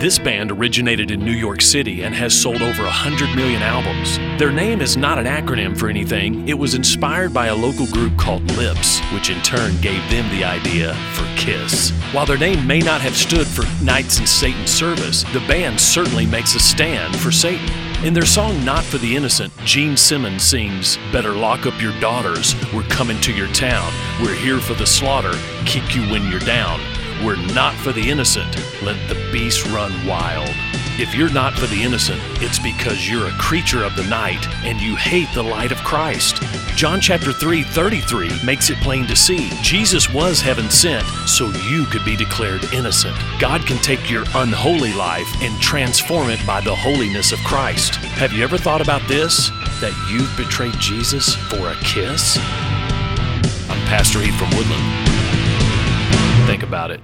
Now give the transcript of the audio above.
This band originated in New York City and has sold over 100 million albums. Their name is not an acronym for anything, it was inspired by a local group called Lips, which in turn gave them the idea for Kiss. While their name may not have stood for Knights in Satan's service, the band certainly makes a stand for Satan. In their song Not for the Innocent, Gene Simmons sings, Better lock up your daughters, we're coming to your town. We're here for the slaughter, kick you when you're down. We're not for the innocent. Let the beast run wild. If you're not for the innocent, it's because you're a creature of the night and you hate the light of Christ. John chapter 3, 33 makes it plain to see Jesus was heaven sent so you could be declared innocent. God can take your unholy life and transform it by the holiness of Christ. Have you ever thought about this? That you've betrayed Jesus for a kiss? I'm Pastor E from Woodland. Think about it.